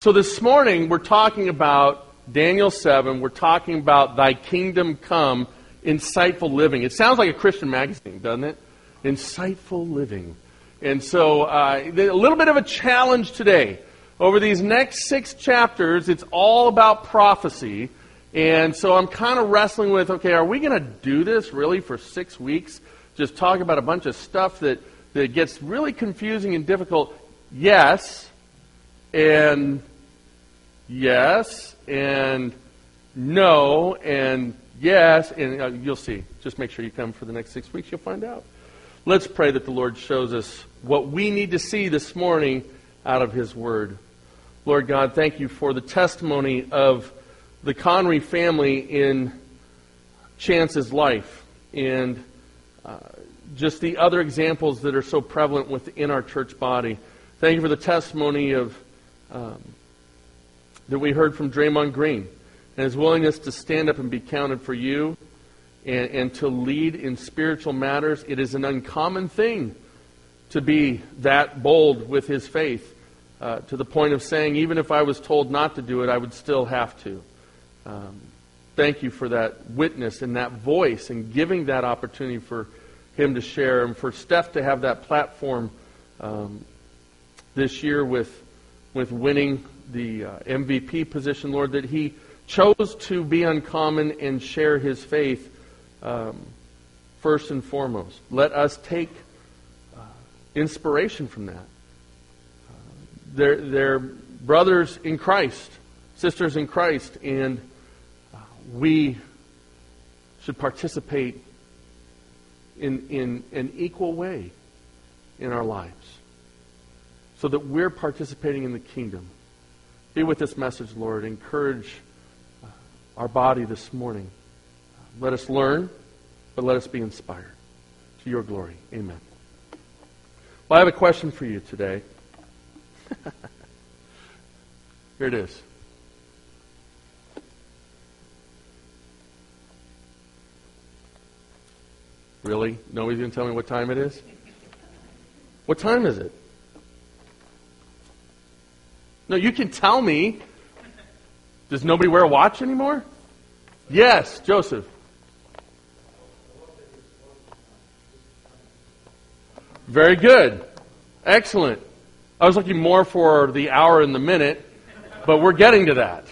So this morning we're talking about Daniel 7. We're talking about Thy Kingdom Come, Insightful Living. It sounds like a Christian magazine, doesn't it? Insightful Living. And so uh, a little bit of a challenge today. Over these next six chapters, it's all about prophecy. And so I'm kind of wrestling with okay, are we going to do this really for six weeks? Just talk about a bunch of stuff that, that gets really confusing and difficult? Yes and yes and no and yes, and uh, you'll see. Just make sure you come for the next six weeks, you'll find out. Let's pray that the Lord shows us what we need to see this morning out of His Word. Lord God, thank you for the testimony of the Connery family in Chance's life and uh, just the other examples that are so prevalent within our church body. Thank you for the testimony of um, that we heard from Draymond Green and his willingness to stand up and be counted for you and, and to lead in spiritual matters. It is an uncommon thing to be that bold with his faith uh, to the point of saying, even if I was told not to do it, I would still have to. Um, thank you for that witness and that voice and giving that opportunity for him to share and for Steph to have that platform um, this year with with winning the uh, MVP position, Lord, that he chose to be uncommon and share his faith um, first and foremost. Let us take uh, inspiration from that. Uh, they're, they're brothers in Christ, sisters in Christ, and uh, we should participate in, in an equal way in our lives so that we're participating in the kingdom. Be with this message, Lord. Encourage uh, our body this morning. Let us learn, but let us be inspired. To your glory. Amen. Well, I have a question for you today. Here it is. Really? Nobody's going to tell me what time it is? What time is it? No, you can tell me. Does nobody wear a watch anymore? Yes, Joseph. Very good. Excellent. I was looking more for the hour and the minute, but we're getting to that.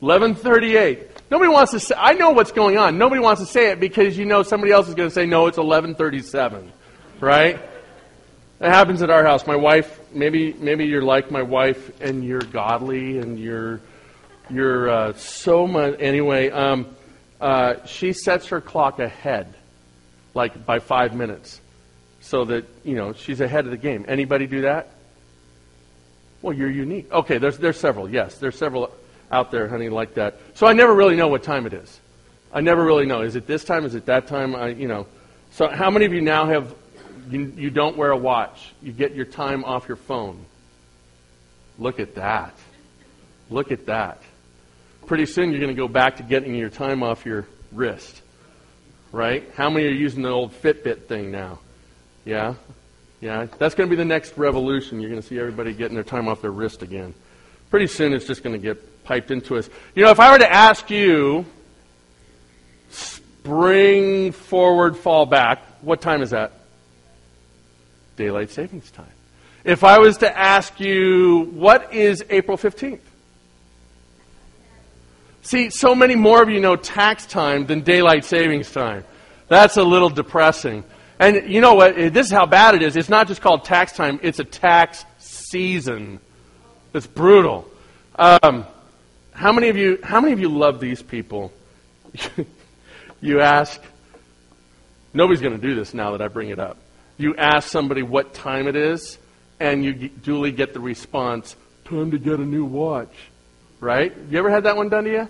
1138. Nobody wants to say, I know what's going on. Nobody wants to say it because you know somebody else is going to say, no, it's 1137. Right? It happens at our house. My wife, maybe maybe you're like my wife and you're godly and you're you're uh, so much. Anyway, um, uh, she sets her clock ahead, like by five minutes, so that you know she's ahead of the game. Anybody do that? Well, you're unique. Okay, there's there's several. Yes, there's several out there, honey, like that. So I never really know what time it is. I never really know. Is it this time? Is it that time? I, you know. So how many of you now have you, you don't wear a watch. You get your time off your phone. Look at that. Look at that. Pretty soon you're going to go back to getting your time off your wrist. Right? How many are using the old Fitbit thing now? Yeah? Yeah? That's going to be the next revolution. You're going to see everybody getting their time off their wrist again. Pretty soon it's just going to get piped into us. You know, if I were to ask you, spring forward, fall back, what time is that? Daylight savings time. If I was to ask you, what is April 15th? See, so many more of you know tax time than daylight savings time. That's a little depressing. And you know what? This is how bad it is. It's not just called tax time, it's a tax season. It's brutal. Um, how many of you how many of you love these people? you ask nobody's going to do this now that I bring it up you ask somebody what time it is, and you duly get the response, time to get a new watch. Right? You ever had that one done to you?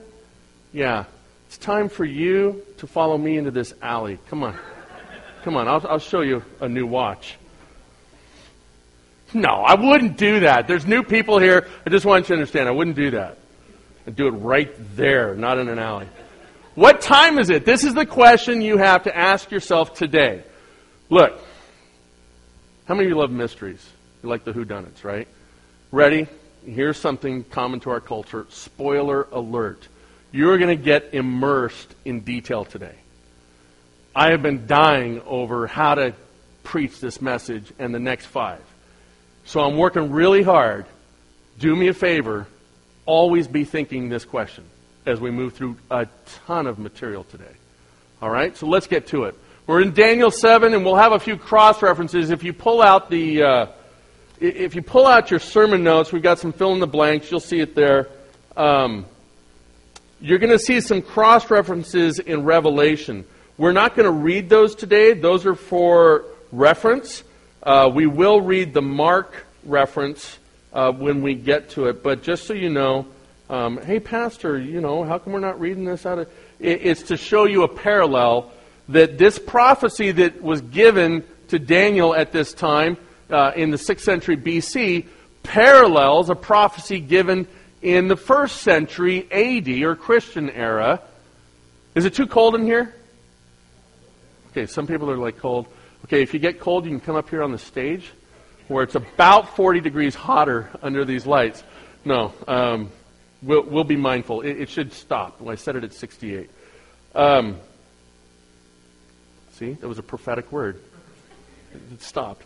Yeah. It's time for you to follow me into this alley. Come on. Come on, I'll, I'll show you a new watch. No, I wouldn't do that. There's new people here. I just want you to understand, I wouldn't do that. I'd do it right there, not in an alley. What time is it? This is the question you have to ask yourself today. Look, how many of you love mysteries? You like the whodunits, right? Ready? here's something common to our culture spoiler alert. You're going to get immersed in detail today. I have been dying over how to preach this message and the next five. So I'm working really hard. Do me a favor, always be thinking this question as we move through a ton of material today. All right, so let's get to it. We're in Daniel 7, and we'll have a few cross references. If you pull out the. Uh, if you pull out your sermon notes, we've got some fill in the blanks. You'll see it there. Um, you're going to see some cross references in Revelation. We're not going to read those today, those are for reference. Uh, we will read the Mark reference uh, when we get to it, but just so you know, um, hey, Pastor, you know, how come we're not reading this out of. It, it's to show you a parallel that this prophecy that was given to Daniel at this time uh, in the 6th century BC parallels a prophecy given in the 1st century AD or Christian era. Is it too cold in here? Okay, some people are like cold. Okay, if you get cold, you can come up here on the stage where it's about 40 degrees hotter under these lights. No, um, we'll, we'll, be mindful. It, it, should stop. I set it at 68. Um, see, that was a prophetic word. It stopped.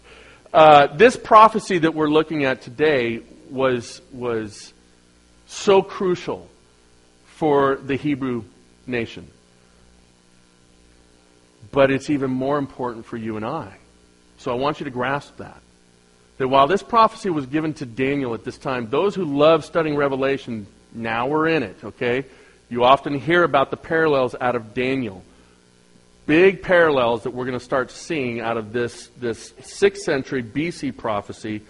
Uh, this prophecy that we're looking at today was, was so crucial for the Hebrew nation. But it's even more important for you and I. So I want you to grasp that. That while this prophecy was given to Daniel at this time, those who love studying Revelation, now we're in it, okay? You often hear about the parallels out of Daniel big parallels that we're going to start seeing out of this, this 6th century BC prophecy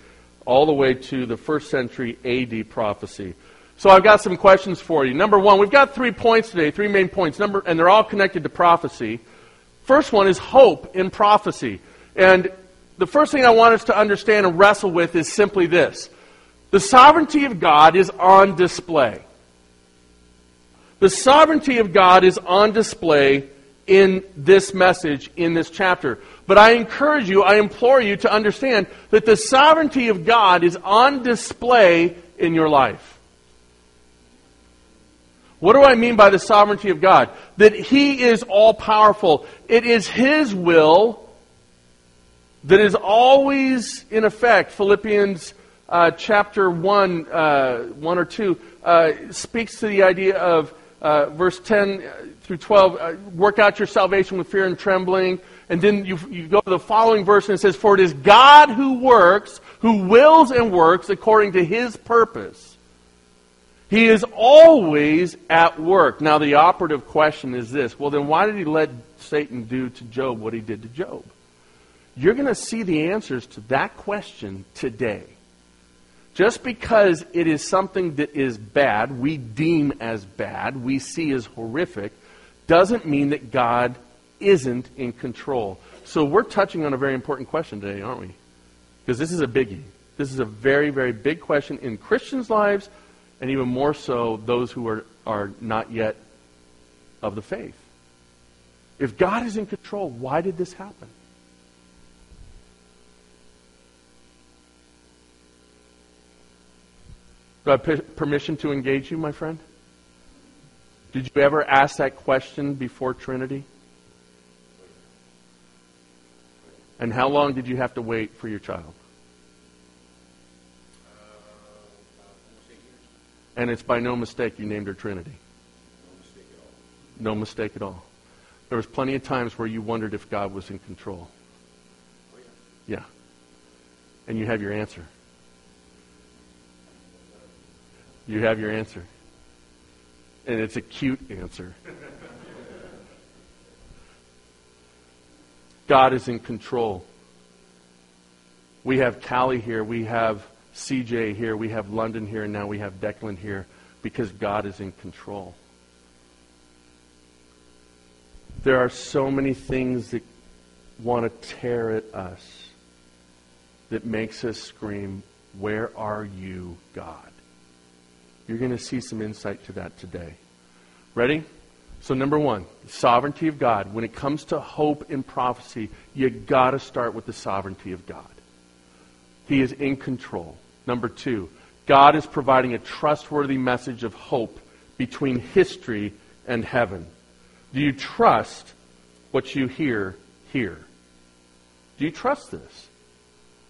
all the way to the 1st century AD prophecy. So I've got some questions for you. Number one, we've got three points today, three main points, number, and they're all connected to prophecy. First one is hope in prophecy. And the first thing I want us to understand and wrestle with is simply this the sovereignty of God is on display. The sovereignty of God is on display in this message, in this chapter. But I encourage you, I implore you to understand that the sovereignty of God is on display in your life. What do I mean by the sovereignty of God? That He is all powerful. It is His will that is always in effect. Philippians uh, chapter 1, uh, 1 or 2 uh, speaks to the idea of uh, verse 10 through 12, uh, work out your salvation with fear and trembling. And then you, you go to the following verse and it says, For it is God who works, who wills and works according to his purpose. He is always at work. Now, the operative question is this well, then why did he let Satan do to Job what he did to Job? You're going to see the answers to that question today. Just because it is something that is bad, we deem as bad, we see as horrific, doesn't mean that God isn't in control. So we're touching on a very important question today, aren't we? Because this is a biggie. This is a very, very big question in Christians' lives, and even more so those who are, are not yet of the faith. If God is in control, why did this happen? Do I have permission to engage you, my friend? Did you ever ask that question before Trinity? And how long did you have to wait for your child? And it's by no mistake you named her Trinity. No mistake at all. No mistake at all. There was plenty of times where you wondered if God was in control. Yeah. And you have your answer. You have your answer and it's a cute answer. God is in control. We have Callie here, we have CJ here, we have London here, and now we have Declan here because God is in control. There are so many things that want to tear at us that makes us scream, Where are you, God? You're going to see some insight to that today. Ready? So, number one, sovereignty of God. When it comes to hope and prophecy, you got to start with the sovereignty of God. He is in control. Number two, God is providing a trustworthy message of hope between history and heaven. Do you trust what you hear here? Do you trust this?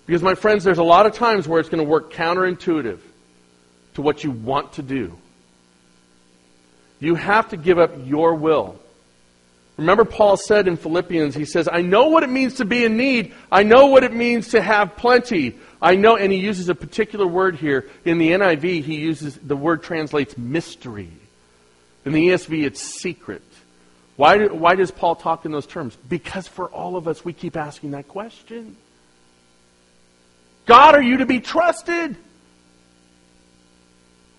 Because, my friends, there's a lot of times where it's going to work counterintuitive to what you want to do. You have to give up your will. Remember, Paul said in Philippians, he says, I know what it means to be in need. I know what it means to have plenty. I know, and he uses a particular word here. In the NIV, he uses, the word translates mystery. In the ESV, it's secret. Why, do, why does Paul talk in those terms? Because for all of us, we keep asking that question God, are you to be trusted?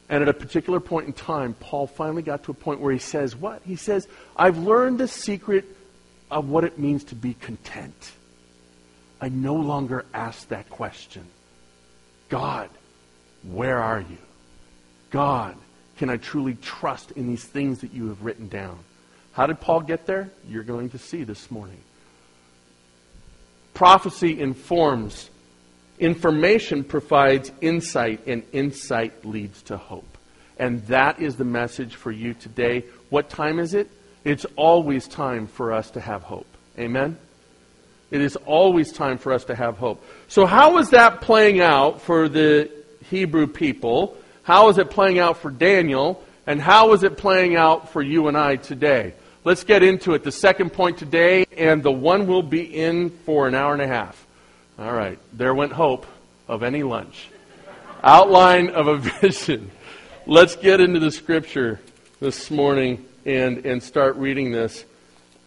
And at a particular point in time, Paul finally got to a point where he says, What? He says, I've learned the secret of what it means to be content. I no longer ask that question God, where are you? God, can I truly trust in these things that you have written down? How did Paul get there? You're going to see this morning. Prophecy informs Information provides insight, and insight leads to hope. And that is the message for you today. What time is it? It's always time for us to have hope. Amen? It is always time for us to have hope. So, how is that playing out for the Hebrew people? How is it playing out for Daniel? And how is it playing out for you and I today? Let's get into it. The second point today, and the one will be in for an hour and a half. All right. There went hope of any lunch. Outline of a vision. Let's get into the scripture this morning and, and start reading this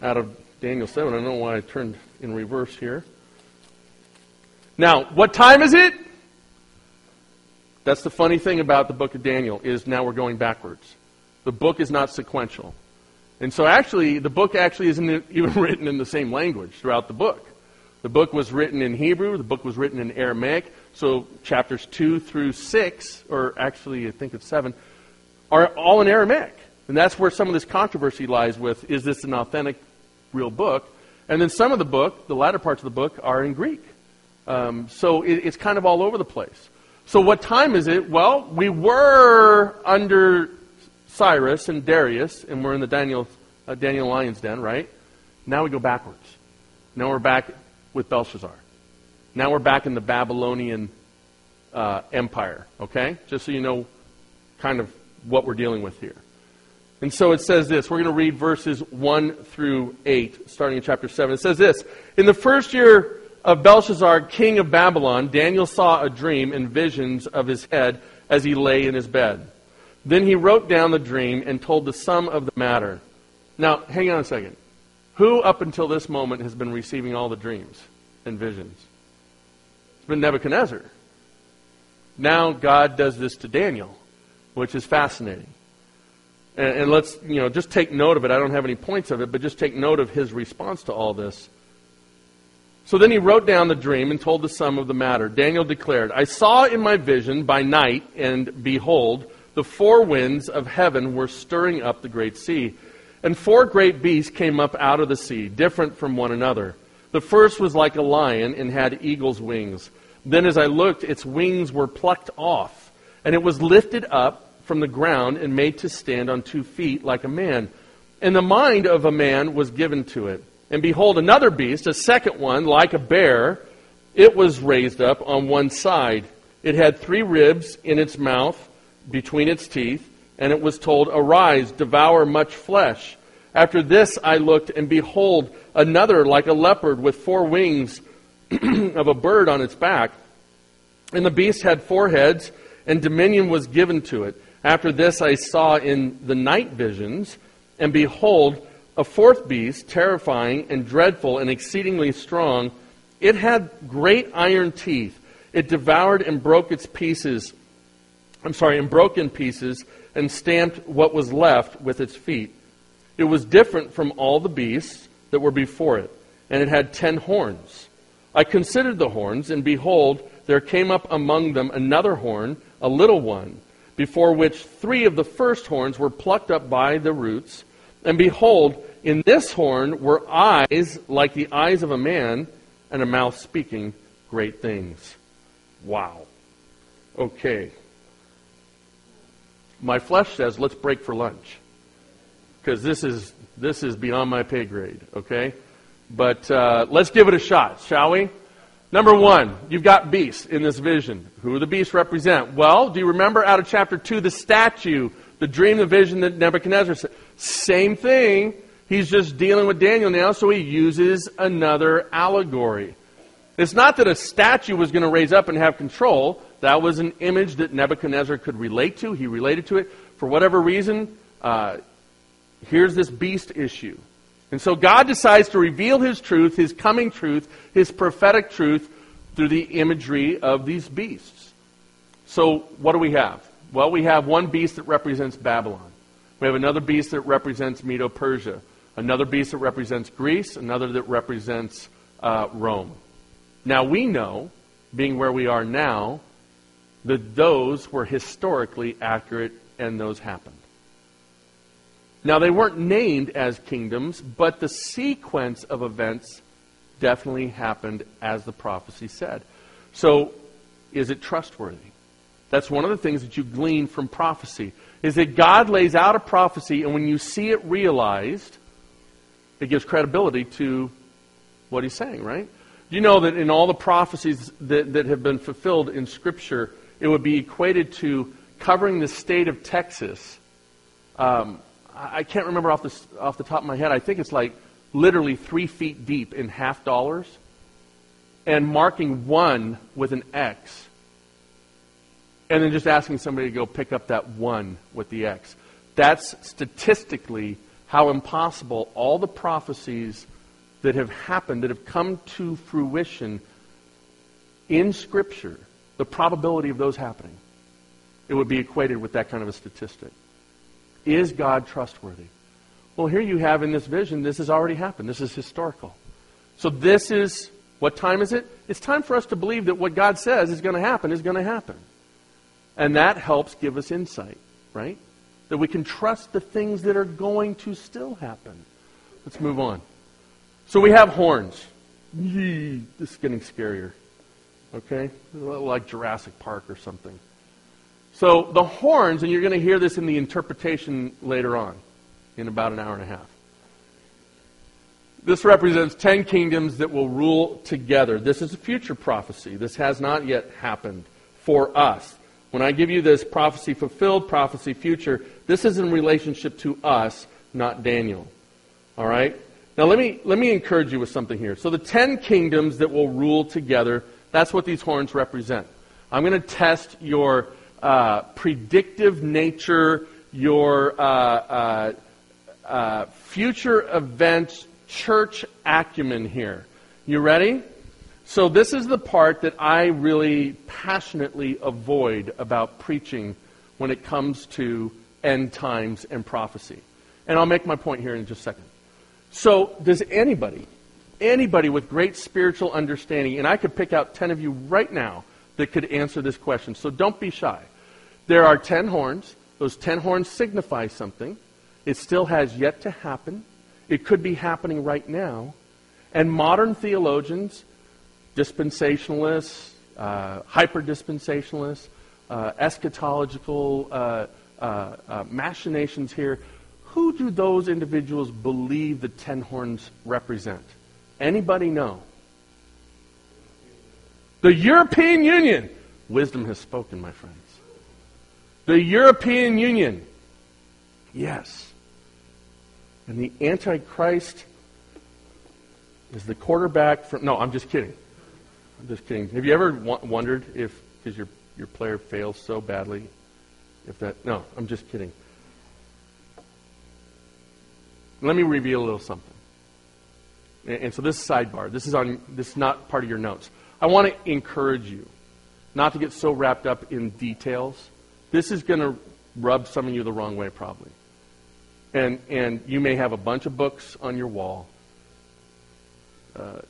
out of Daniel 7. I don't know why I turned in reverse here. Now, what time is it? That's the funny thing about the book of Daniel is now we're going backwards. The book is not sequential. And so actually, the book actually isn't even written in the same language throughout the book. The book was written in Hebrew, the book was written in Aramaic, so chapters 2 through 6, or actually I think it's 7, are all in Aramaic. And that's where some of this controversy lies with is this an authentic, real book? And then some of the book, the latter parts of the book, are in Greek. Um, so it, it's kind of all over the place. So what time is it? Well, we were under Cyrus and Darius, and we're in the Daniel, uh, Daniel Lion's Den, right? Now we go backwards. Now we're back with Belshazzar. Now we're back in the Babylonian uh, Empire, okay? Just so you know kind of what we're dealing with here. And so it says this. We're going to read verses 1 through 8, starting in chapter 7. It says this In the first year of Belshazzar, king of Babylon, Daniel saw a dream and visions of his head as he lay in his bed. Then he wrote down the dream and told the sum of the matter. Now, hang on a second. Who, up until this moment, has been receiving all the dreams and visions? It's been Nebuchadnezzar. Now God does this to Daniel, which is fascinating. And, and, let's, you know, just take note of it. I don't have any points of it, but just take note of his response to all this. So then he wrote down the dream and told the sum of the matter. Daniel declared, I saw in my vision by night, and behold, the four winds of heaven were stirring up the great sea and four great beasts came up out of the sea, different from one another. The first was like a lion and had eagle's wings. Then as I looked, its wings were plucked off, and it was lifted up from the ground and made to stand on two feet like a man. And the mind of a man was given to it. And behold, another beast, a second one, like a bear, it was raised up on one side. It had three ribs in its mouth between its teeth and it was told, Arise, devour much flesh. After this I looked, and behold, another like a leopard with four wings of a bird on its back. And the beast had four heads, and dominion was given to it. After this I saw in the night visions, and behold, a fourth beast, terrifying and dreadful and exceedingly strong. It had great iron teeth. It devoured and broke its pieces. I'm sorry, and broke in pieces and stamped what was left with its feet. It was different from all the beasts that were before it, and it had ten horns. I considered the horns, and behold, there came up among them another horn, a little one, before which three of the first horns were plucked up by the roots. And behold, in this horn were eyes like the eyes of a man, and a mouth speaking great things. Wow. Okay. My flesh says, let's break for lunch. Because this is, this is beyond my pay grade, okay? But uh, let's give it a shot, shall we? Number one, you've got beasts in this vision. Who do the beasts represent? Well, do you remember out of chapter 2 the statue, the dream, the vision that Nebuchadnezzar said? Same thing. He's just dealing with Daniel now, so he uses another allegory. It's not that a statue was going to raise up and have control. That was an image that Nebuchadnezzar could relate to. He related to it. For whatever reason, uh, here's this beast issue. And so God decides to reveal His truth, His coming truth, His prophetic truth through the imagery of these beasts. So, what do we have? Well, we have one beast that represents Babylon. We have another beast that represents Medo Persia. Another beast that represents Greece. Another that represents uh, Rome. Now, we know, being where we are now, that those were historically accurate and those happened. Now, they weren't named as kingdoms, but the sequence of events definitely happened as the prophecy said. So, is it trustworthy? That's one of the things that you glean from prophecy. Is that God lays out a prophecy, and when you see it realized, it gives credibility to what he's saying, right? You know that in all the prophecies that, that have been fulfilled in Scripture, it would be equated to covering the state of Texas. Um, I can't remember off the, off the top of my head. I think it's like literally three feet deep in half dollars and marking one with an X. And then just asking somebody to go pick up that one with the X. That's statistically how impossible all the prophecies that have happened, that have come to fruition in Scripture, the probability of those happening, it would be equated with that kind of a statistic. Is God trustworthy? Well, here you have in this vision, this has already happened. This is historical. So this is, what time is it? It's time for us to believe that what God says is going to happen is going to happen. And that helps give us insight, right? That we can trust the things that are going to still happen. Let's move on. So we have horns. Yee, this is getting scarier. Okay? Like Jurassic Park or something. So the horns, and you're going to hear this in the interpretation later on, in about an hour and a half. This represents ten kingdoms that will rule together. This is a future prophecy. This has not yet happened for us. When I give you this prophecy fulfilled, prophecy future, this is in relationship to us, not Daniel. All right? Now let me let me encourage you with something here. So the ten kingdoms that will rule together, that's what these horns represent. I'm going to test your uh, predictive nature, your uh, uh, uh, future events, church acumen here. You ready? So, this is the part that I really passionately avoid about preaching when it comes to end times and prophecy. And I'll make my point here in just a second. So, does anybody, anybody with great spiritual understanding, and I could pick out 10 of you right now that could answer this question, so don't be shy. There are ten horns. Those ten horns signify something. It still has yet to happen. It could be happening right now. And modern theologians, dispensationalists, uh, hyper dispensationalists, uh, eschatological uh, uh, uh, machinations here, who do those individuals believe the ten horns represent? Anybody know? The European Union. Wisdom has spoken, my friends. The European Union. Yes. And the Antichrist is the quarterback from. No, I'm just kidding. I'm just kidding. Have you ever wondered if, because your, your player fails so badly, if that. No, I'm just kidding. Let me reveal a little something. And, so this sidebar, this is on this is not part of your notes. I want to encourage you not to get so wrapped up in details this is going to rub some of you the wrong way, probably. And, and you may have a bunch of books on your wall, uh,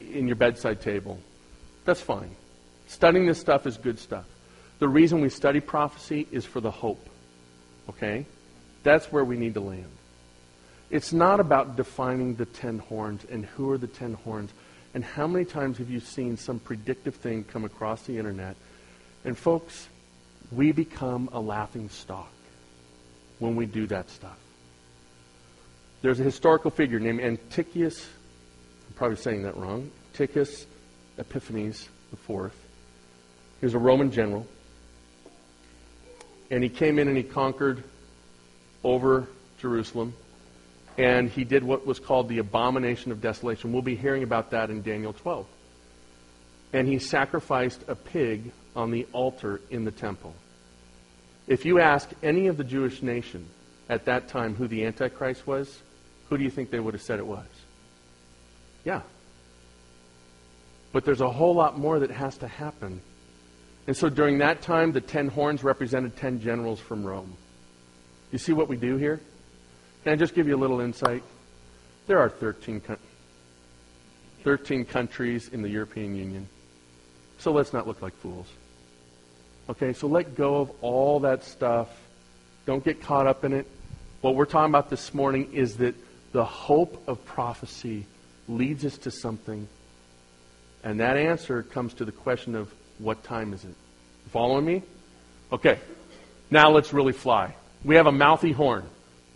in your bedside table. That's fine. Studying this stuff is good stuff. The reason we study prophecy is for the hope. Okay? That's where we need to land. It's not about defining the ten horns and who are the ten horns and how many times have you seen some predictive thing come across the internet. And folks, we become a laughing stock. when we do that stuff. There's a historical figure named Antiochus, I'm probably saying that wrong, Antiochus Epiphanes IV. He was a Roman general. And he came in and he conquered over Jerusalem. And he did what was called the abomination of desolation. We'll be hearing about that in Daniel 12. And he sacrificed a pig on the altar in the temple. If you ask any of the Jewish nation at that time who the Antichrist was, who do you think they would have said it was? Yeah. But there's a whole lot more that has to happen. And so during that time, the ten horns represented ten generals from Rome. You see what we do here? Can I just give you a little insight? There are 13, 13 countries in the European Union. So let's not look like fools. Okay, so let go of all that stuff. Don't get caught up in it. What we're talking about this morning is that the hope of prophecy leads us to something. And that answer comes to the question of what time is it? Following me? Okay. Now let's really fly. We have a mouthy horn.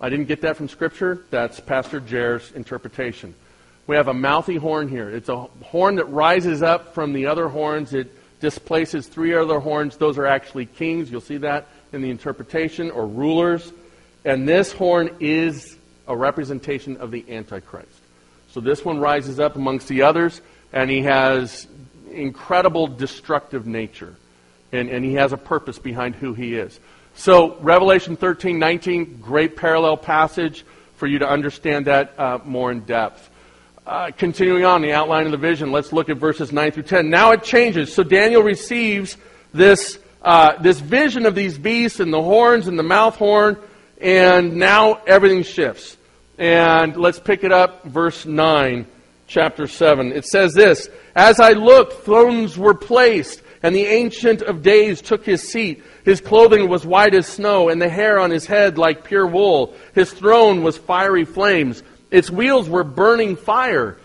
I didn't get that from Scripture. That's Pastor Jer's interpretation. We have a mouthy horn here. It's a horn that rises up from the other horns. It displaces three other horns. Those are actually kings. You'll see that in the interpretation, or rulers. And this horn is a representation of the Antichrist. So this one rises up amongst the others, and he has incredible destructive nature. And, and he has a purpose behind who he is. So, Revelation 13, 19, great parallel passage for you to understand that uh, more in depth. Uh, continuing on the outline of the vision, let's look at verses 9 through 10. Now it changes. So Daniel receives this, uh, this vision of these beasts and the horns and the mouth horn, and now everything shifts. And let's pick it up, verse 9, chapter 7. It says this As I looked, thrones were placed, and the Ancient of Days took his seat. His clothing was white as snow, and the hair on his head like pure wool. His throne was fiery flames its wheels were burning fire.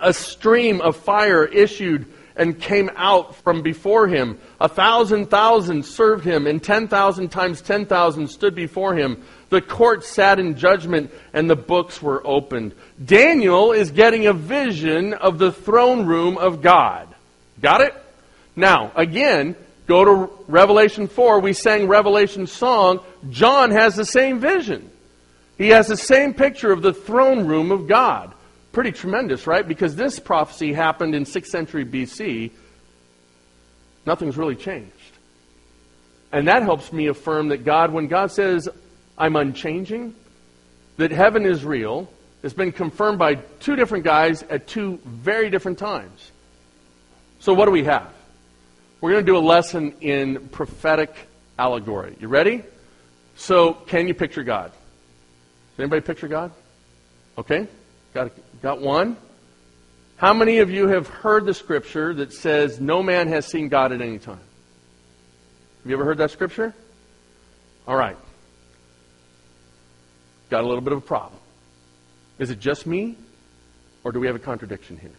A stream of fire issued and came out from before him. A thousand thousand served him, and ten thousand times ten thousand stood before him. The court sat in judgment, and the books were opened. Daniel is getting a vision of the throne room of God. Got it? Now, again, go to Revelation 4. We sang Revelation song. John has the same vision. He has the same picture of the throne room of God. Pretty tremendous, right? Because this prophecy happened in 6th century BC. Nothing's really changed. And that helps me affirm that God, when God says, I'm unchanging, that heaven is real, has been confirmed by two different guys at two very different times. So, what do we have? We're going to do a lesson in prophetic allegory. You ready? So, can you picture God? Does anybody picture God? Okay? Got, got one? How many of you have heard the scripture that says no man has seen God at any time? Have you ever heard that scripture? All right. Got a little bit of a problem. Is it just me? Or do we have a contradiction here?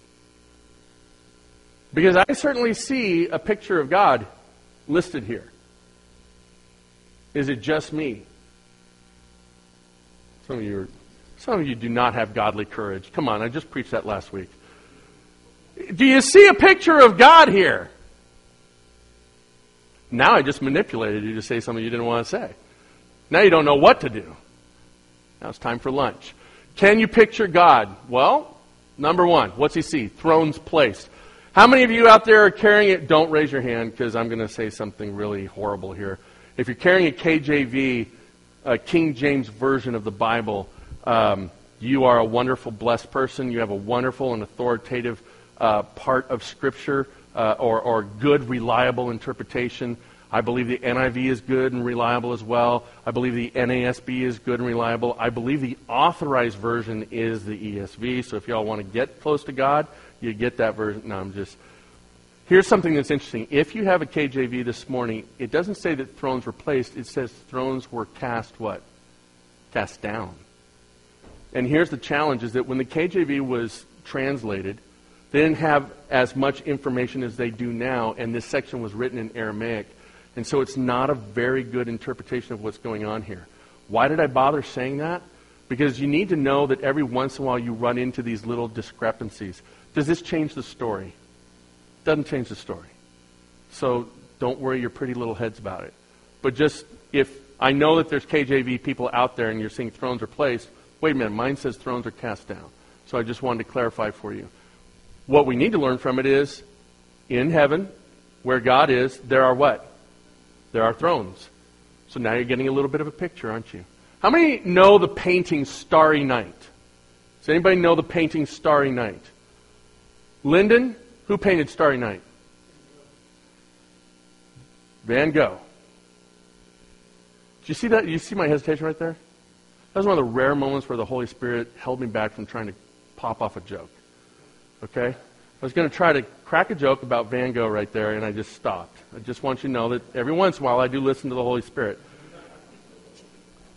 Because I certainly see a picture of God listed here. Is it just me? Some of you are, some of you do not have godly courage. Come on, I just preached that last week. Do you see a picture of God here? Now I just manipulated you to say something you didn't want to say. Now you don't know what to do. Now it's time for lunch. Can you picture God? Well, number one, what's he see? Thrones placed. How many of you out there are carrying it? Don't raise your hand because I'm going to say something really horrible here. If you're carrying a KJV, a King James Version of the Bible, um, you are a wonderful, blessed person. You have a wonderful and authoritative uh, part of Scripture uh, or, or good, reliable interpretation. I believe the NIV is good and reliable as well. I believe the NASB is good and reliable. I believe the authorized version is the ESV. So if y'all want to get close to God, you get that version. No, I'm just Here's something that's interesting. If you have a KJV this morning, it doesn't say that thrones were placed. It says thrones were cast what? Cast down. And here's the challenge is that when the KJV was translated, they didn't have as much information as they do now, and this section was written in Aramaic. And so it's not a very good interpretation of what's going on here. Why did I bother saying that? Because you need to know that every once in a while you run into these little discrepancies. Does this change the story? Doesn't change the story. So don't worry your pretty little heads about it. But just if I know that there's KJV people out there and you're seeing thrones are placed, wait a minute, mine says thrones are cast down. So I just wanted to clarify for you. What we need to learn from it is in heaven, where God is, there are what? There are thrones. So now you're getting a little bit of a picture, aren't you? How many know the painting Starry Night? Does anybody know the painting Starry Night? Lyndon, who painted Starry Night? Van Gogh. Do you see that? You see my hesitation right there? That was one of the rare moments where the Holy Spirit held me back from trying to pop off a joke. Okay? I was going to try to crack a joke about Van Gogh right there, and I just stopped. I just want you to know that every once in a while I do listen to the Holy Spirit.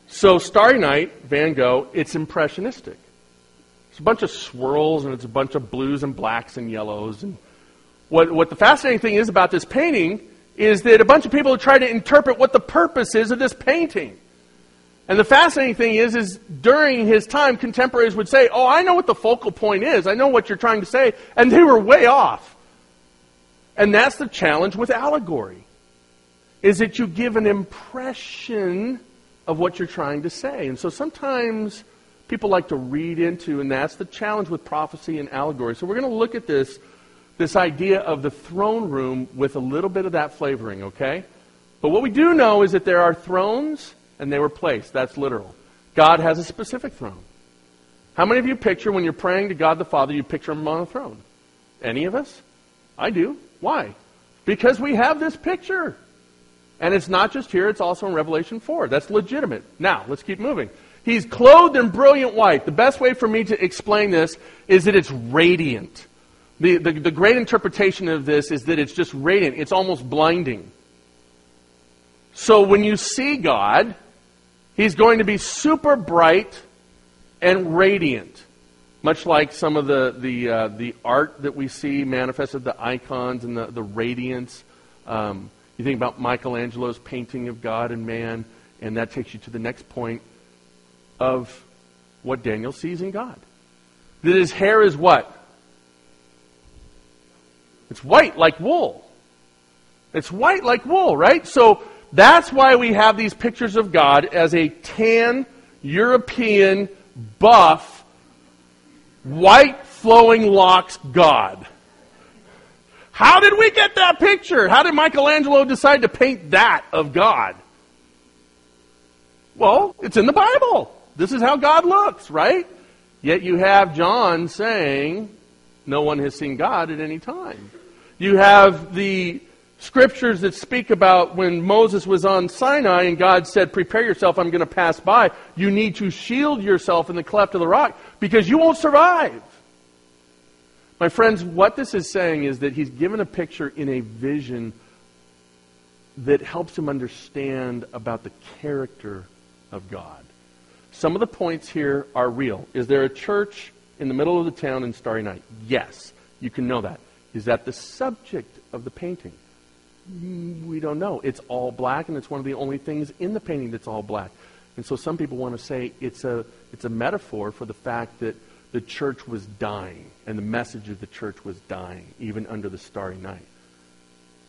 So, Starry Night, Van Gogh, it's impressionistic. It's a bunch of swirls, and it's a bunch of blues and blacks and yellows. And what, what the fascinating thing is about this painting is that a bunch of people try to interpret what the purpose is of this painting. And the fascinating thing is, is during his time, contemporaries would say, "Oh, I know what the focal point is. I know what you're trying to say," and they were way off. And that's the challenge with allegory, is that you give an impression of what you're trying to say. And so sometimes people like to read into, and that's the challenge with prophecy and allegory. So we're going to look at this, this idea of the throne room with a little bit of that flavoring, okay? But what we do know is that there are thrones and they were placed. That's literal. God has a specific throne. How many of you picture when you're praying to God the Father, you picture him on a throne? Any of us? I do. Why? Because we have this picture. And it's not just here, it's also in Revelation 4. That's legitimate. Now, let's keep moving. He's clothed in brilliant white. The best way for me to explain this is that it's radiant. The, the, the great interpretation of this is that it's just radiant, it's almost blinding. So when you see God, He's going to be super bright and radiant, much like some of the, the, uh, the art that we see manifested, the icons and the, the radiance. Um, you think about Michelangelo's painting of God and man, and that takes you to the next point of what Daniel sees in God. That his hair is what? It's white like wool. It's white like wool, right? So that's why we have these pictures of God as a tan, European, buff, white flowing locks God. How did we get that picture? How did Michelangelo decide to paint that of God? Well, it's in the Bible. This is how God looks, right? Yet you have John saying, no one has seen God at any time. You have the scriptures that speak about when Moses was on Sinai and God said, Prepare yourself, I'm going to pass by. You need to shield yourself in the cleft of the rock because you won't survive. My friends, what this is saying is that he's given a picture in a vision that helps him understand about the character of God. Some of the points here are real. Is there a church in the middle of the town in Starry Night? Yes, you can know that. Is that the subject of the painting? Mm, we don't know. It's all black, and it's one of the only things in the painting that's all black. And so some people want to say it's a, it's a metaphor for the fact that the church was dying, and the message of the church was dying, even under the starry night.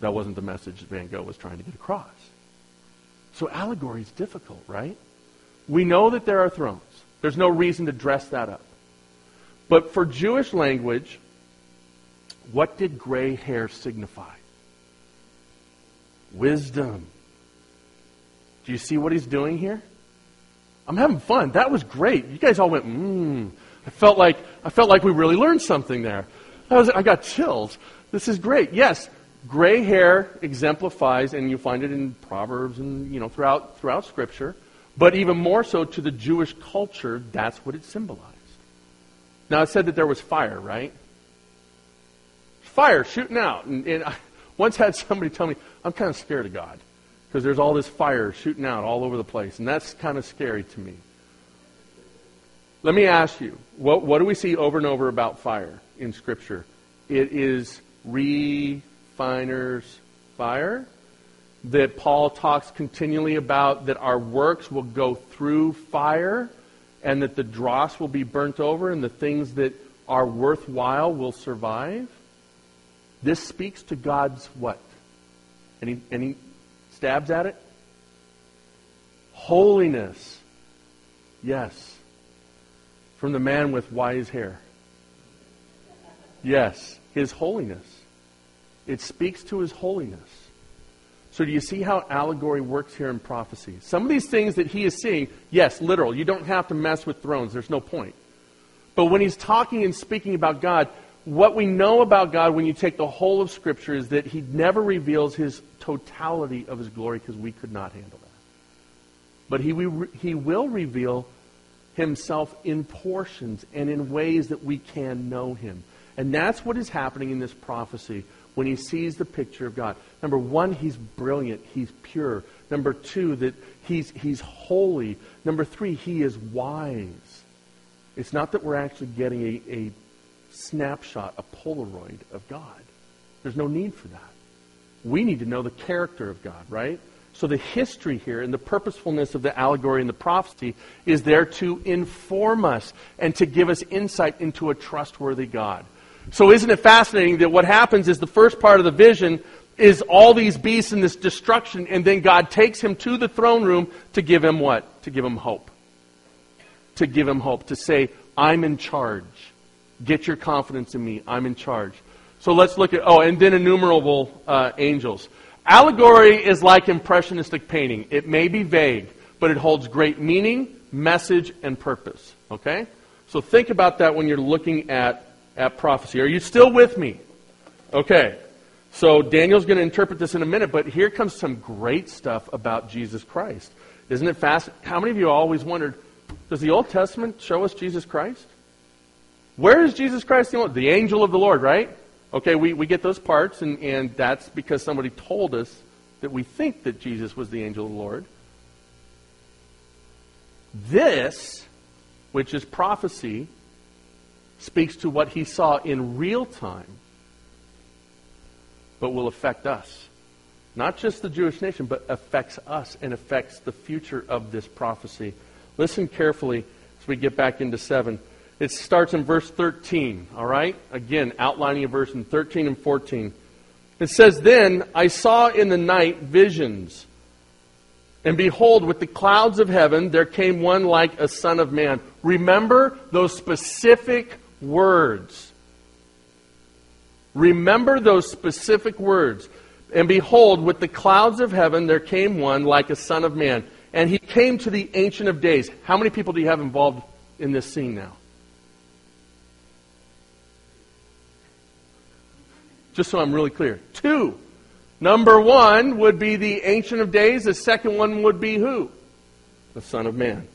That wasn't the message that Van Gogh was trying to get across. So allegory is difficult, right? We know that there are thrones. There's no reason to dress that up. But for Jewish language, what did gray hair signify? Wisdom. Do you see what he's doing here? I'm having fun. That was great. You guys all went, mmm. I felt like I felt like we really learned something there. I, was, I got chills. This is great. Yes, gray hair exemplifies, and you find it in Proverbs and you know throughout throughout Scripture, but even more so to the Jewish culture, that's what it symbolized. Now I said that there was fire, right? Fire shooting out, and, and I once had somebody tell me, I'm kind of scared of God because there's all this fire shooting out all over the place, and that's kind of scary to me. Let me ask you, what, what do we see over and over about fire in Scripture? It is refiner's fire. That Paul talks continually about that our works will go through fire and that the dross will be burnt over and the things that are worthwhile will survive. This speaks to God's what? Any, any stabs at it? Holiness. Yes. From the man with wise hair. Yes, his holiness. It speaks to his holiness. So, do you see how allegory works here in prophecy? Some of these things that he is seeing, yes, literal. You don't have to mess with thrones, there's no point. But when he's talking and speaking about God, what we know about God when you take the whole of Scripture is that he never reveals his totality of his glory because we could not handle that. But he, he will reveal himself in portions and in ways that we can know him. And that's what is happening in this prophecy when he sees the picture of God. Number one, he's brilliant, he's pure. Number two, that he's, he's holy. Number three, he is wise. It's not that we're actually getting a, a snapshot, a Polaroid of God. There's no need for that. We need to know the character of God, right? So the history here and the purposefulness of the allegory and the prophecy is there to inform us and to give us insight into a trustworthy God. So isn't it fascinating that what happens is the first part of the vision is all these beasts and this destruction, and then God takes him to the throne room to give him what? To give him hope. To give him hope. To say, I'm in charge. Get your confidence in me. I'm in charge. So let's look at, oh, and then innumerable uh, angels. Allegory is like impressionistic painting. It may be vague, but it holds great meaning, message, and purpose. Okay? So think about that when you're looking at at prophecy. Are you still with me? Okay. So Daniel's going to interpret this in a minute, but here comes some great stuff about Jesus Christ. Isn't it fast? How many of you always wondered, does the Old Testament show us Jesus Christ? Where is Jesus Christ the, the angel of the Lord, right? Okay, we, we get those parts, and, and that's because somebody told us that we think that Jesus was the angel of the Lord. This, which is prophecy, speaks to what he saw in real time, but will affect us. Not just the Jewish nation, but affects us and affects the future of this prophecy. Listen carefully as we get back into 7. It starts in verse 13, all right? Again, outlining a verse in 13 and 14. It says, Then I saw in the night visions, and behold, with the clouds of heaven there came one like a son of man. Remember those specific words. Remember those specific words. And behold, with the clouds of heaven there came one like a son of man. And he came to the Ancient of Days. How many people do you have involved in this scene now? Just so I'm really clear. Two. Number one would be the Ancient of Days. The second one would be who? The Son of Man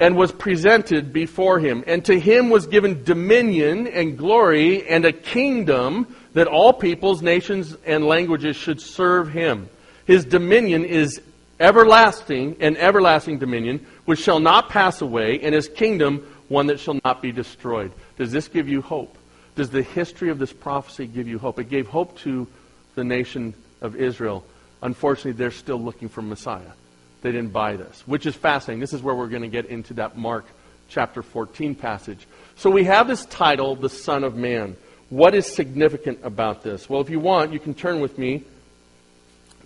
and was presented before him. And to him was given dominion and glory and a kingdom that all peoples, nations, and languages should serve him. His dominion is everlasting and everlasting dominion, which shall not pass away, and his kingdom one that shall not be destroyed. Does this give you hope? Does the history of this prophecy give you hope? It gave hope to the nation of Israel. Unfortunately, they're still looking for Messiah. They didn't buy this, which is fascinating. This is where we're going to get into that Mark chapter 14 passage. So we have this title, The Son of Man. What is significant about this? Well, if you want, you can turn with me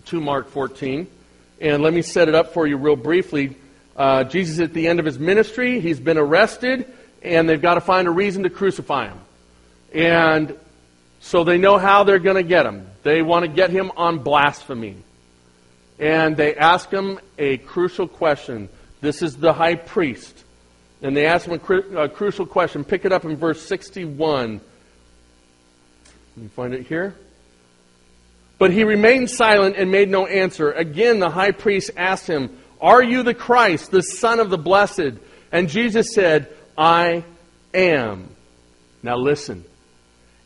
to Mark 14. And let me set it up for you real briefly. Uh, Jesus, at the end of his ministry, he's been arrested, and they've got to find a reason to crucify him. And so they know how they're going to get him. They want to get him on blasphemy and they ask him a crucial question. This is the high priest. And they ask him a, cru- a crucial question. Pick it up in verse 61. You find it here? But he remained silent and made no answer. Again, the high priest asked him, Are you the Christ, the Son of the Blessed? And Jesus said, I am. Now listen.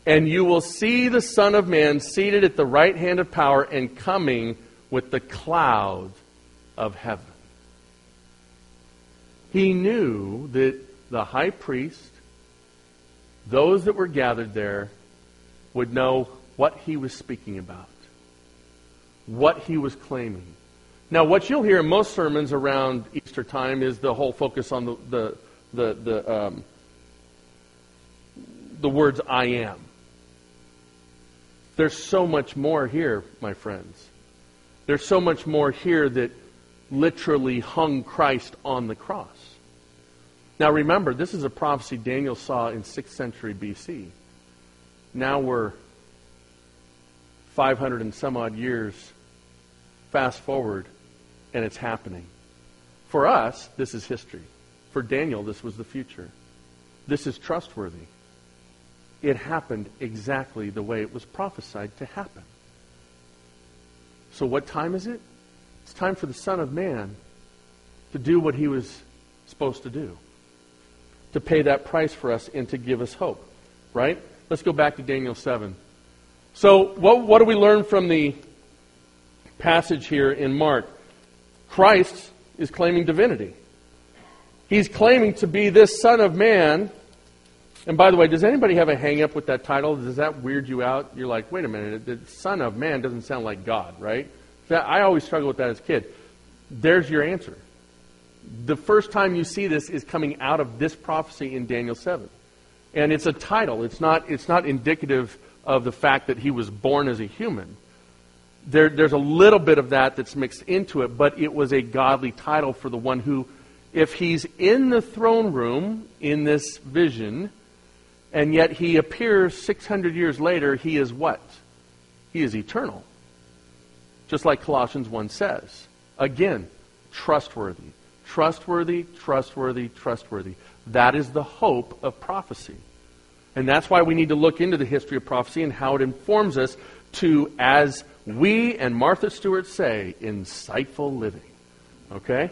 And you will see the Son of Man seated at the right hand of power and coming with the cloud of heaven. He knew that the high priest, those that were gathered there, would know what he was speaking about. what he was claiming. Now, what you'll hear in most sermons around Easter time is the whole focus on the, the, the, the, um, the words I am. There's so much more here, my friends. There's so much more here that literally hung Christ on the cross. Now remember, this is a prophecy Daniel saw in 6th century BC. Now we're 500 and some odd years fast forward, and it's happening. For us, this is history. For Daniel, this was the future. This is trustworthy. It happened exactly the way it was prophesied to happen. So, what time is it? It's time for the Son of Man to do what he was supposed to do to pay that price for us and to give us hope. Right? Let's go back to Daniel 7. So, what, what do we learn from the passage here in Mark? Christ is claiming divinity. He's claiming to be this Son of Man. And by the way, does anybody have a hang up with that title? Does that weird you out? You're like, wait a minute, the Son of Man doesn't sound like God, right? I always struggled with that as a kid. There's your answer the first time you see this is coming out of this prophecy in Daniel 7. And it's a title. It's not, it's not indicative of the fact that he was born as a human. There, there's a little bit of that that's mixed into it, but it was a godly title for the one who, if he's in the throne room in this vision, and yet he appears 600 years later, he is what? He is eternal. Just like Colossians 1 says. Again, trustworthy Trustworthy, trustworthy, trustworthy. That is the hope of prophecy. And that's why we need to look into the history of prophecy and how it informs us to, as we and Martha Stewart say, insightful living. Okay?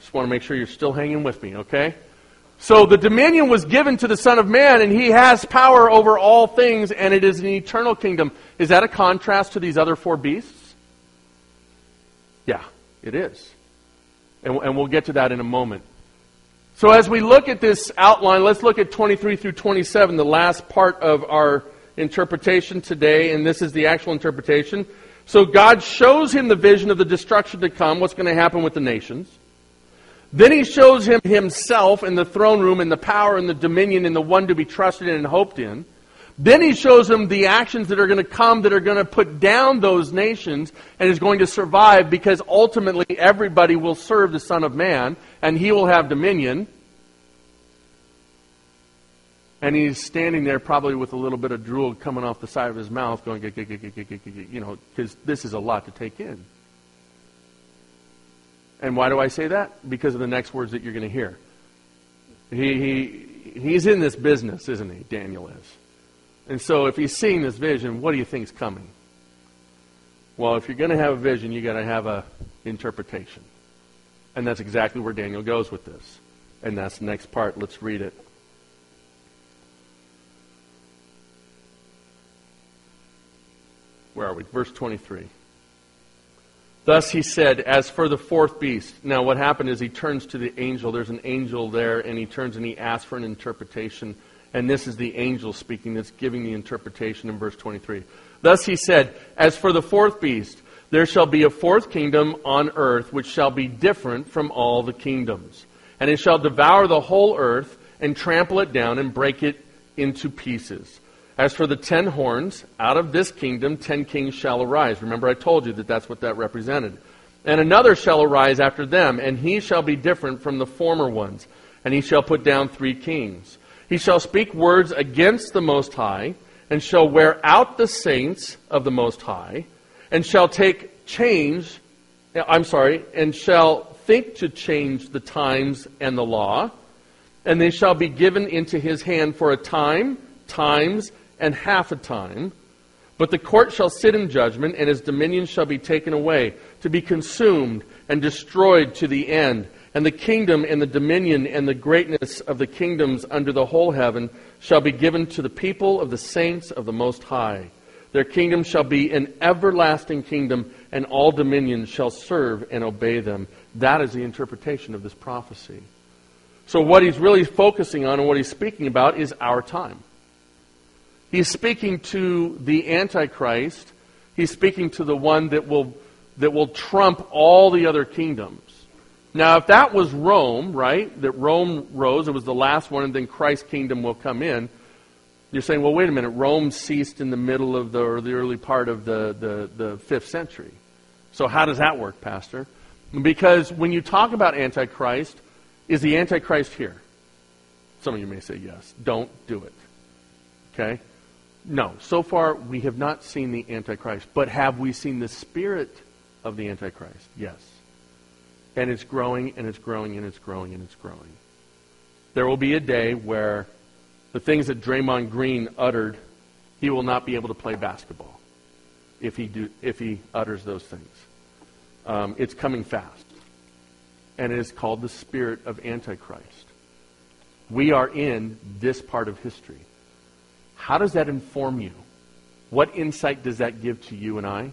Just want to make sure you're still hanging with me, okay? So the dominion was given to the Son of Man, and he has power over all things, and it is an eternal kingdom. Is that a contrast to these other four beasts? Yeah, it is. And, and we'll get to that in a moment. So, as we look at this outline, let's look at 23 through 27, the last part of our interpretation today, and this is the actual interpretation. So, God shows him the vision of the destruction to come, what's going to happen with the nations. Then he shows him himself in the throne room and the power and the dominion and the one to be trusted in and hoped in. Then he shows him the actions that are going to come that are going to put down those nations and is going to survive because ultimately everybody will serve the Son of Man and he will have dominion. And he's standing there probably with a little bit of drool coming off the side of his mouth going, you know, because this is a lot to take in. And why do I say that? Because of the next words that you're going to hear. He, he, he's in this business, isn't he? Daniel is. And so if he's seeing this vision, what do you think is coming? Well, if you're going to have a vision, you've got to have an interpretation. And that's exactly where Daniel goes with this. And that's the next part. Let's read it. Where are we? Verse 23. Thus he said, As for the fourth beast. Now, what happened is he turns to the angel. There's an angel there, and he turns and he asks for an interpretation. And this is the angel speaking that's giving the interpretation in verse 23. Thus he said, As for the fourth beast, there shall be a fourth kingdom on earth which shall be different from all the kingdoms. And it shall devour the whole earth and trample it down and break it into pieces. As for the ten horns, out of this kingdom ten kings shall arise. Remember, I told you that that's what that represented. And another shall arise after them, and he shall be different from the former ones. And he shall put down three kings. He shall speak words against the Most High, and shall wear out the saints of the Most High, and shall take change, I'm sorry, and shall think to change the times and the law, and they shall be given into his hand for a time, times, and half a time. But the court shall sit in judgment, and his dominion shall be taken away, to be consumed and destroyed to the end and the kingdom and the dominion and the greatness of the kingdoms under the whole heaven shall be given to the people of the saints of the Most High. Their kingdom shall be an everlasting kingdom, and all dominions shall serve and obey them. That is the interpretation of this prophecy. So, what he's really focusing on and what he's speaking about is our time. He's speaking to the Antichrist. He's speaking to the one that will, that will trump all the other kingdoms. Now, if that was Rome, right, that Rome rose, it was the last one, and then Christ's kingdom will come in, you're saying, well, wait a minute, Rome ceased in the middle of the, or the early part of the, the, the 5th century. So how does that work, Pastor? Because when you talk about Antichrist, is the Antichrist here? Some of you may say yes. Don't do it. Okay? No. So far, we have not seen the Antichrist. But have we seen the spirit of the Antichrist? Yes. And it's growing, and it's growing, and it's growing, and it's growing. There will be a day where the things that Draymond Green uttered, he will not be able to play basketball if he, do, if he utters those things. Um, it's coming fast. And it is called the spirit of Antichrist. We are in this part of history. How does that inform you? What insight does that give to you and I?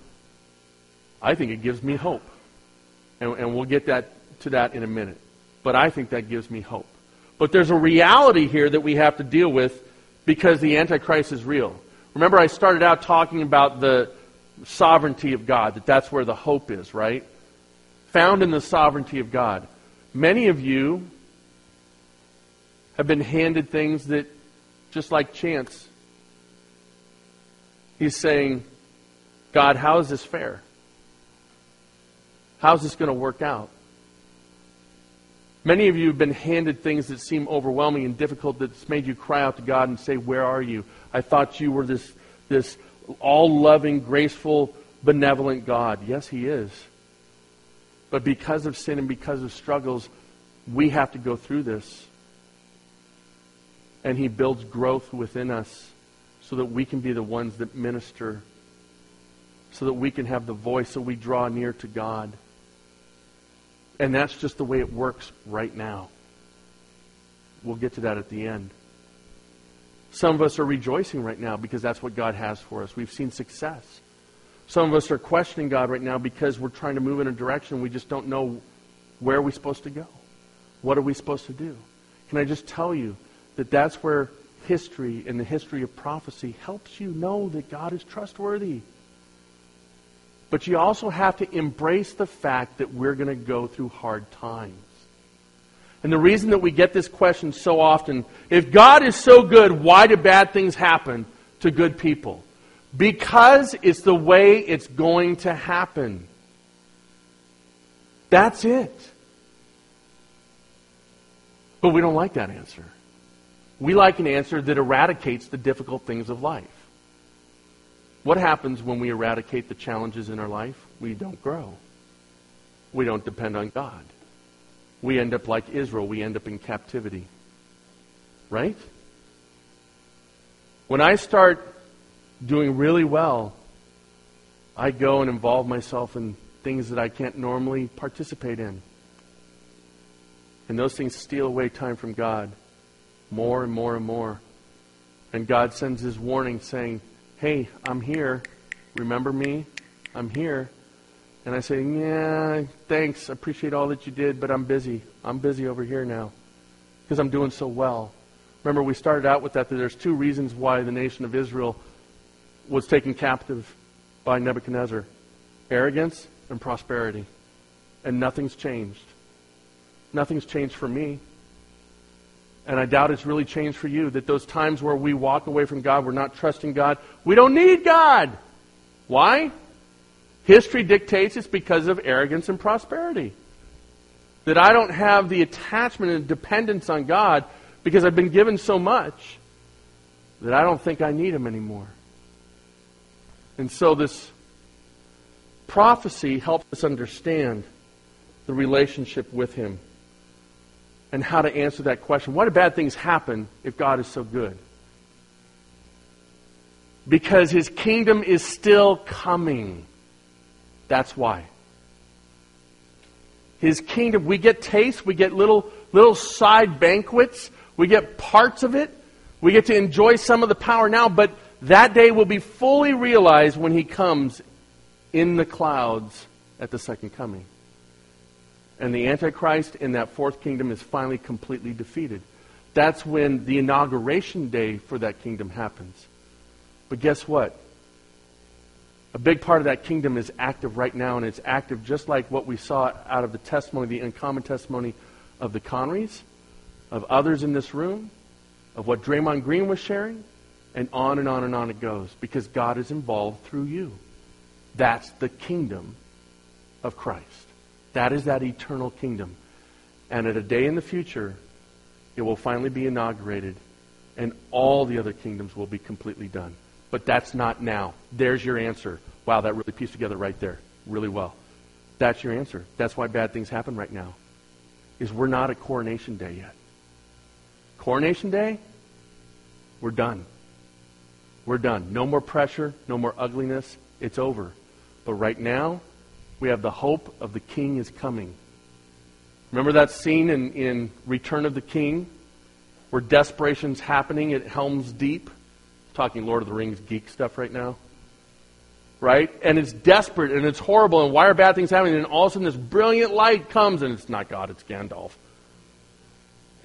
I think it gives me hope. And, and we'll get that, to that in a minute. But I think that gives me hope. But there's a reality here that we have to deal with because the Antichrist is real. Remember, I started out talking about the sovereignty of God, that that's where the hope is, right? Found in the sovereignty of God. Many of you have been handed things that, just like chance, he's saying, God, how is this fair? How's this going to work out? Many of you have been handed things that seem overwhelming and difficult that's made you cry out to God and say, Where are you? I thought you were this, this all loving, graceful, benevolent God. Yes, He is. But because of sin and because of struggles, we have to go through this. And He builds growth within us so that we can be the ones that minister, so that we can have the voice, so we draw near to God. And that's just the way it works right now. We'll get to that at the end. Some of us are rejoicing right now because that's what God has for us. We've seen success. Some of us are questioning God right now because we're trying to move in a direction we just don't know where we're we supposed to go? What are we supposed to do? Can I just tell you that that's where history and the history of prophecy helps you know that God is trustworthy. But you also have to embrace the fact that we're going to go through hard times. And the reason that we get this question so often if God is so good, why do bad things happen to good people? Because it's the way it's going to happen. That's it. But we don't like that answer. We like an answer that eradicates the difficult things of life. What happens when we eradicate the challenges in our life? We don't grow. We don't depend on God. We end up like Israel. We end up in captivity. Right? When I start doing really well, I go and involve myself in things that I can't normally participate in. And those things steal away time from God more and more and more. And God sends his warning saying, hey, I'm here. Remember me? I'm here. And I say, yeah, thanks. I appreciate all that you did, but I'm busy. I'm busy over here now because I'm doing so well. Remember, we started out with that, that there's two reasons why the nation of Israel was taken captive by Nebuchadnezzar arrogance and prosperity. And nothing's changed. Nothing's changed for me. And I doubt it's really changed for you. That those times where we walk away from God, we're not trusting God, we don't need God. Why? History dictates it's because of arrogance and prosperity. That I don't have the attachment and dependence on God because I've been given so much that I don't think I need Him anymore. And so this prophecy helps us understand the relationship with Him and how to answer that question. Why do bad things happen if God is so good? Because his kingdom is still coming. That's why. His kingdom, we get tastes, we get little, little side banquets, we get parts of it, we get to enjoy some of the power now, but that day will be fully realized when he comes in the clouds at the second coming. And the Antichrist in that fourth kingdom is finally completely defeated. That's when the inauguration day for that kingdom happens. But guess what? A big part of that kingdom is active right now, and it's active just like what we saw out of the testimony, the uncommon testimony of the Connerys, of others in this room, of what Draymond Green was sharing, and on and on and on it goes, because God is involved through you. That's the kingdom of Christ. That is that eternal kingdom. And at a day in the future, it will finally be inaugurated, and all the other kingdoms will be completely done. But that's not now. There's your answer. Wow, that really pieced together right there. Really well. That's your answer. That's why bad things happen right now. Is we're not at coronation day yet. Coronation day, we're done. We're done. No more pressure, no more ugliness. It's over. But right now, we have the hope of the king is coming. Remember that scene in, in Return of the King where desperation's happening at Helm's Deep? talking Lord of the Rings geek stuff right now. Right? And it's desperate and it's horrible and why are bad things happening? And all of a sudden this brilliant light comes and it's not God, it's Gandalf.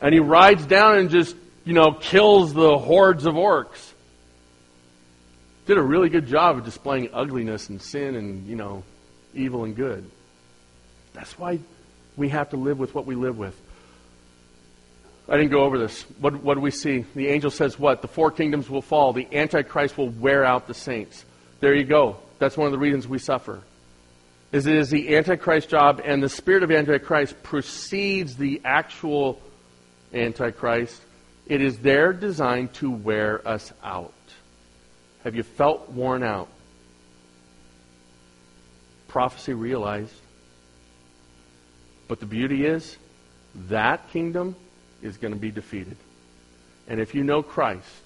And he rides down and just, you know, kills the hordes of orcs did a really good job of displaying ugliness and sin and, you know, evil and good. That's why we have to live with what we live with. I didn't go over this. What, what do we see? The angel says what? The four kingdoms will fall. The Antichrist will wear out the saints. There you go. That's one of the reasons we suffer. Is it is the Antichrist job, and the spirit of Antichrist precedes the actual Antichrist. It is their design to wear us out. Have you felt worn out? Prophecy realized. But the beauty is, that kingdom is going to be defeated. And if you know Christ,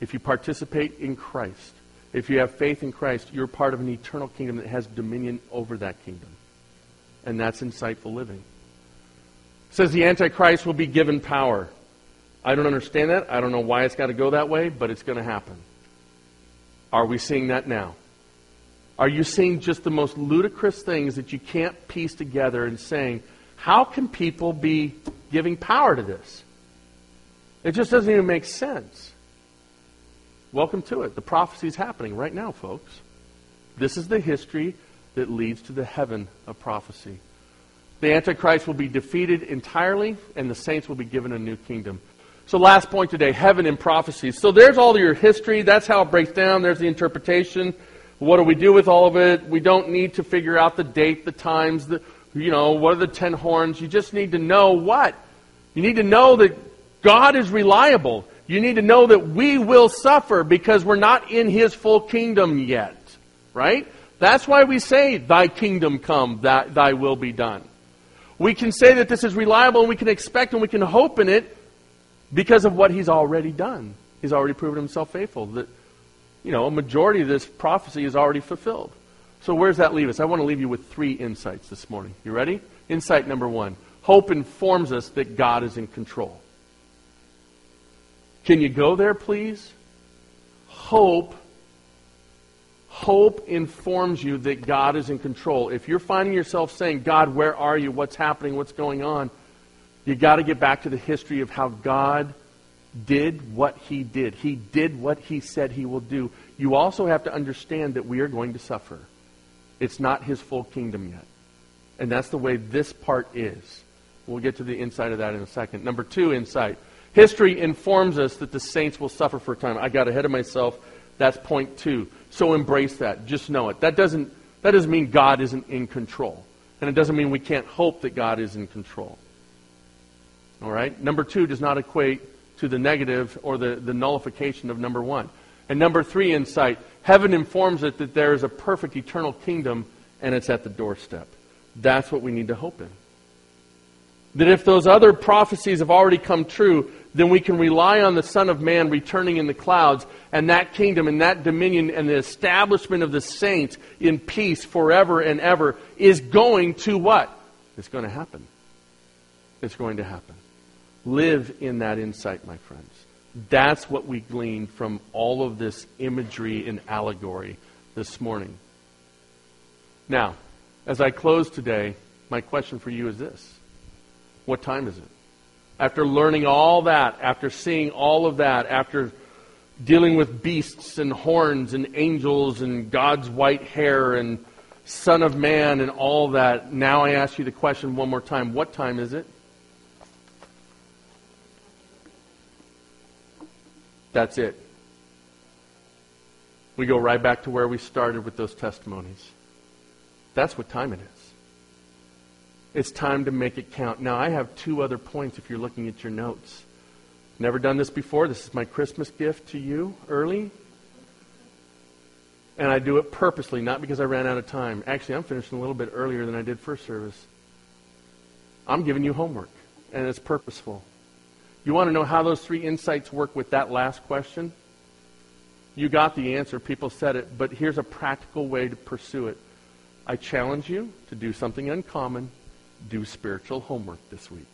if you participate in Christ, if you have faith in Christ, you're part of an eternal kingdom that has dominion over that kingdom. And that's insightful living. It says the Antichrist will be given power. I don't understand that. I don't know why it's got to go that way, but it's going to happen. Are we seeing that now? Are you seeing just the most ludicrous things that you can't piece together and saying, how can people be giving power to this? It just doesn't even make sense. Welcome to it. The prophecy is happening right now, folks. This is the history that leads to the heaven of prophecy. The Antichrist will be defeated entirely, and the saints will be given a new kingdom. So, last point today heaven and prophecy. So, there's all your history. That's how it breaks down. There's the interpretation. What do we do with all of it? We don't need to figure out the date, the times, the, you know, what are the ten horns. You just need to know what? You need to know that God is reliable. You need to know that we will suffer because we're not in His full kingdom yet. Right? That's why we say, Thy kingdom come, that Thy will be done. We can say that this is reliable and we can expect and we can hope in it because of what he's already done. He's already proven himself faithful. That, you know, a majority of this prophecy is already fulfilled. So where does that leave us? I want to leave you with three insights this morning. You ready? Insight number one. Hope informs us that God is in control. Can you go there, please? Hope hope informs you that God is in control. If you're finding yourself saying, God, where are you? What's happening? What's going on? you got to get back to the history of how God did what he did. He did what he said he will do. You also have to understand that we are going to suffer. It's not his full kingdom yet. And that's the way this part is. We'll get to the inside of that in a second. Number two, insight. History informs us that the saints will suffer for a time. I got ahead of myself. That's point two. So embrace that. Just know it. That doesn't, that doesn't mean God isn't in control. And it doesn't mean we can't hope that God is in control. All right? Number two does not equate to the negative or the, the nullification of number one. And number three, insight. Heaven informs it that there is a perfect eternal kingdom and it's at the doorstep. That's what we need to hope in. That if those other prophecies have already come true, then we can rely on the Son of Man returning in the clouds, and that kingdom and that dominion and the establishment of the saints in peace forever and ever is going to what? It's going to happen. It's going to happen. Live in that insight, my friends. That's what we glean from all of this imagery and allegory this morning. Now, as I close today, my question for you is this What time is it? After learning all that, after seeing all of that, after dealing with beasts and horns and angels and God's white hair and Son of Man and all that. Now I ask you the question one more time. What time is it? That's it. We go right back to where we started with those testimonies. That's what time it is. It's time to make it count. Now, I have two other points if you're looking at your notes. Never done this before. This is my Christmas gift to you early. And I do it purposely, not because I ran out of time. Actually, I'm finishing a little bit earlier than I did first service. I'm giving you homework, and it's purposeful. You want to know how those three insights work with that last question? You got the answer. People said it. But here's a practical way to pursue it. I challenge you to do something uncommon. Do spiritual homework this week.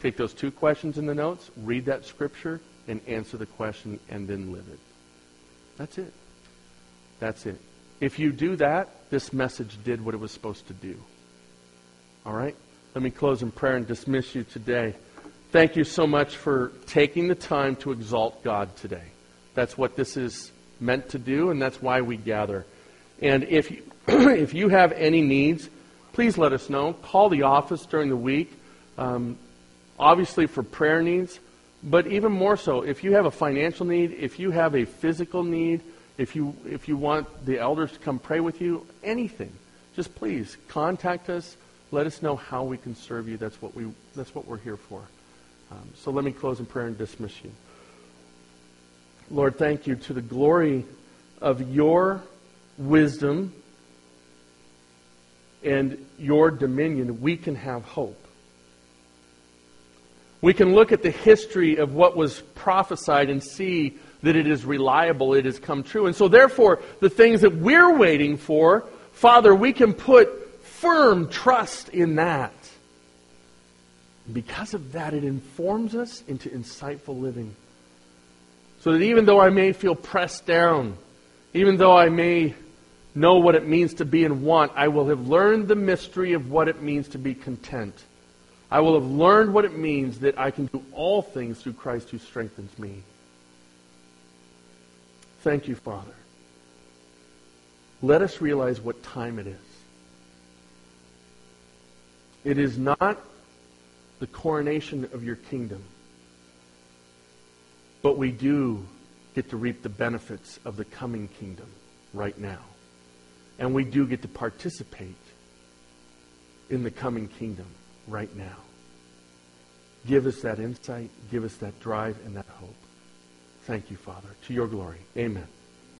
Take those two questions in the notes, read that scripture, and answer the question, and then live it. That's it. That's it. If you do that, this message did what it was supposed to do. All right? Let me close in prayer and dismiss you today. Thank you so much for taking the time to exalt God today. That's what this is meant to do, and that's why we gather. And if you, if you have any needs, please let us know. Call the office during the week, um, obviously for prayer needs, but even more so, if you have a financial need, if you have a physical need, if you, if you want the elders to come pray with you, anything, just please contact us. Let us know how we can serve you. That's what, we, that's what we're here for. Um, so let me close in prayer and dismiss you. Lord, thank you to the glory of your wisdom and your dominion, we can have hope. We can look at the history of what was prophesied and see that it is reliable, it has come true. And so, therefore, the things that we're waiting for, Father, we can put firm trust in that. Because of that, it informs us into insightful living. So that even though I may feel pressed down, even though I may know what it means to be in want, I will have learned the mystery of what it means to be content. I will have learned what it means that I can do all things through Christ who strengthens me. Thank you, Father. Let us realize what time it is. It is not the coronation of your kingdom, but we do get to reap the benefits of the coming kingdom right now. And we do get to participate in the coming kingdom right now. Give us that insight, give us that drive and that hope. Thank you, Father. To your glory. Amen.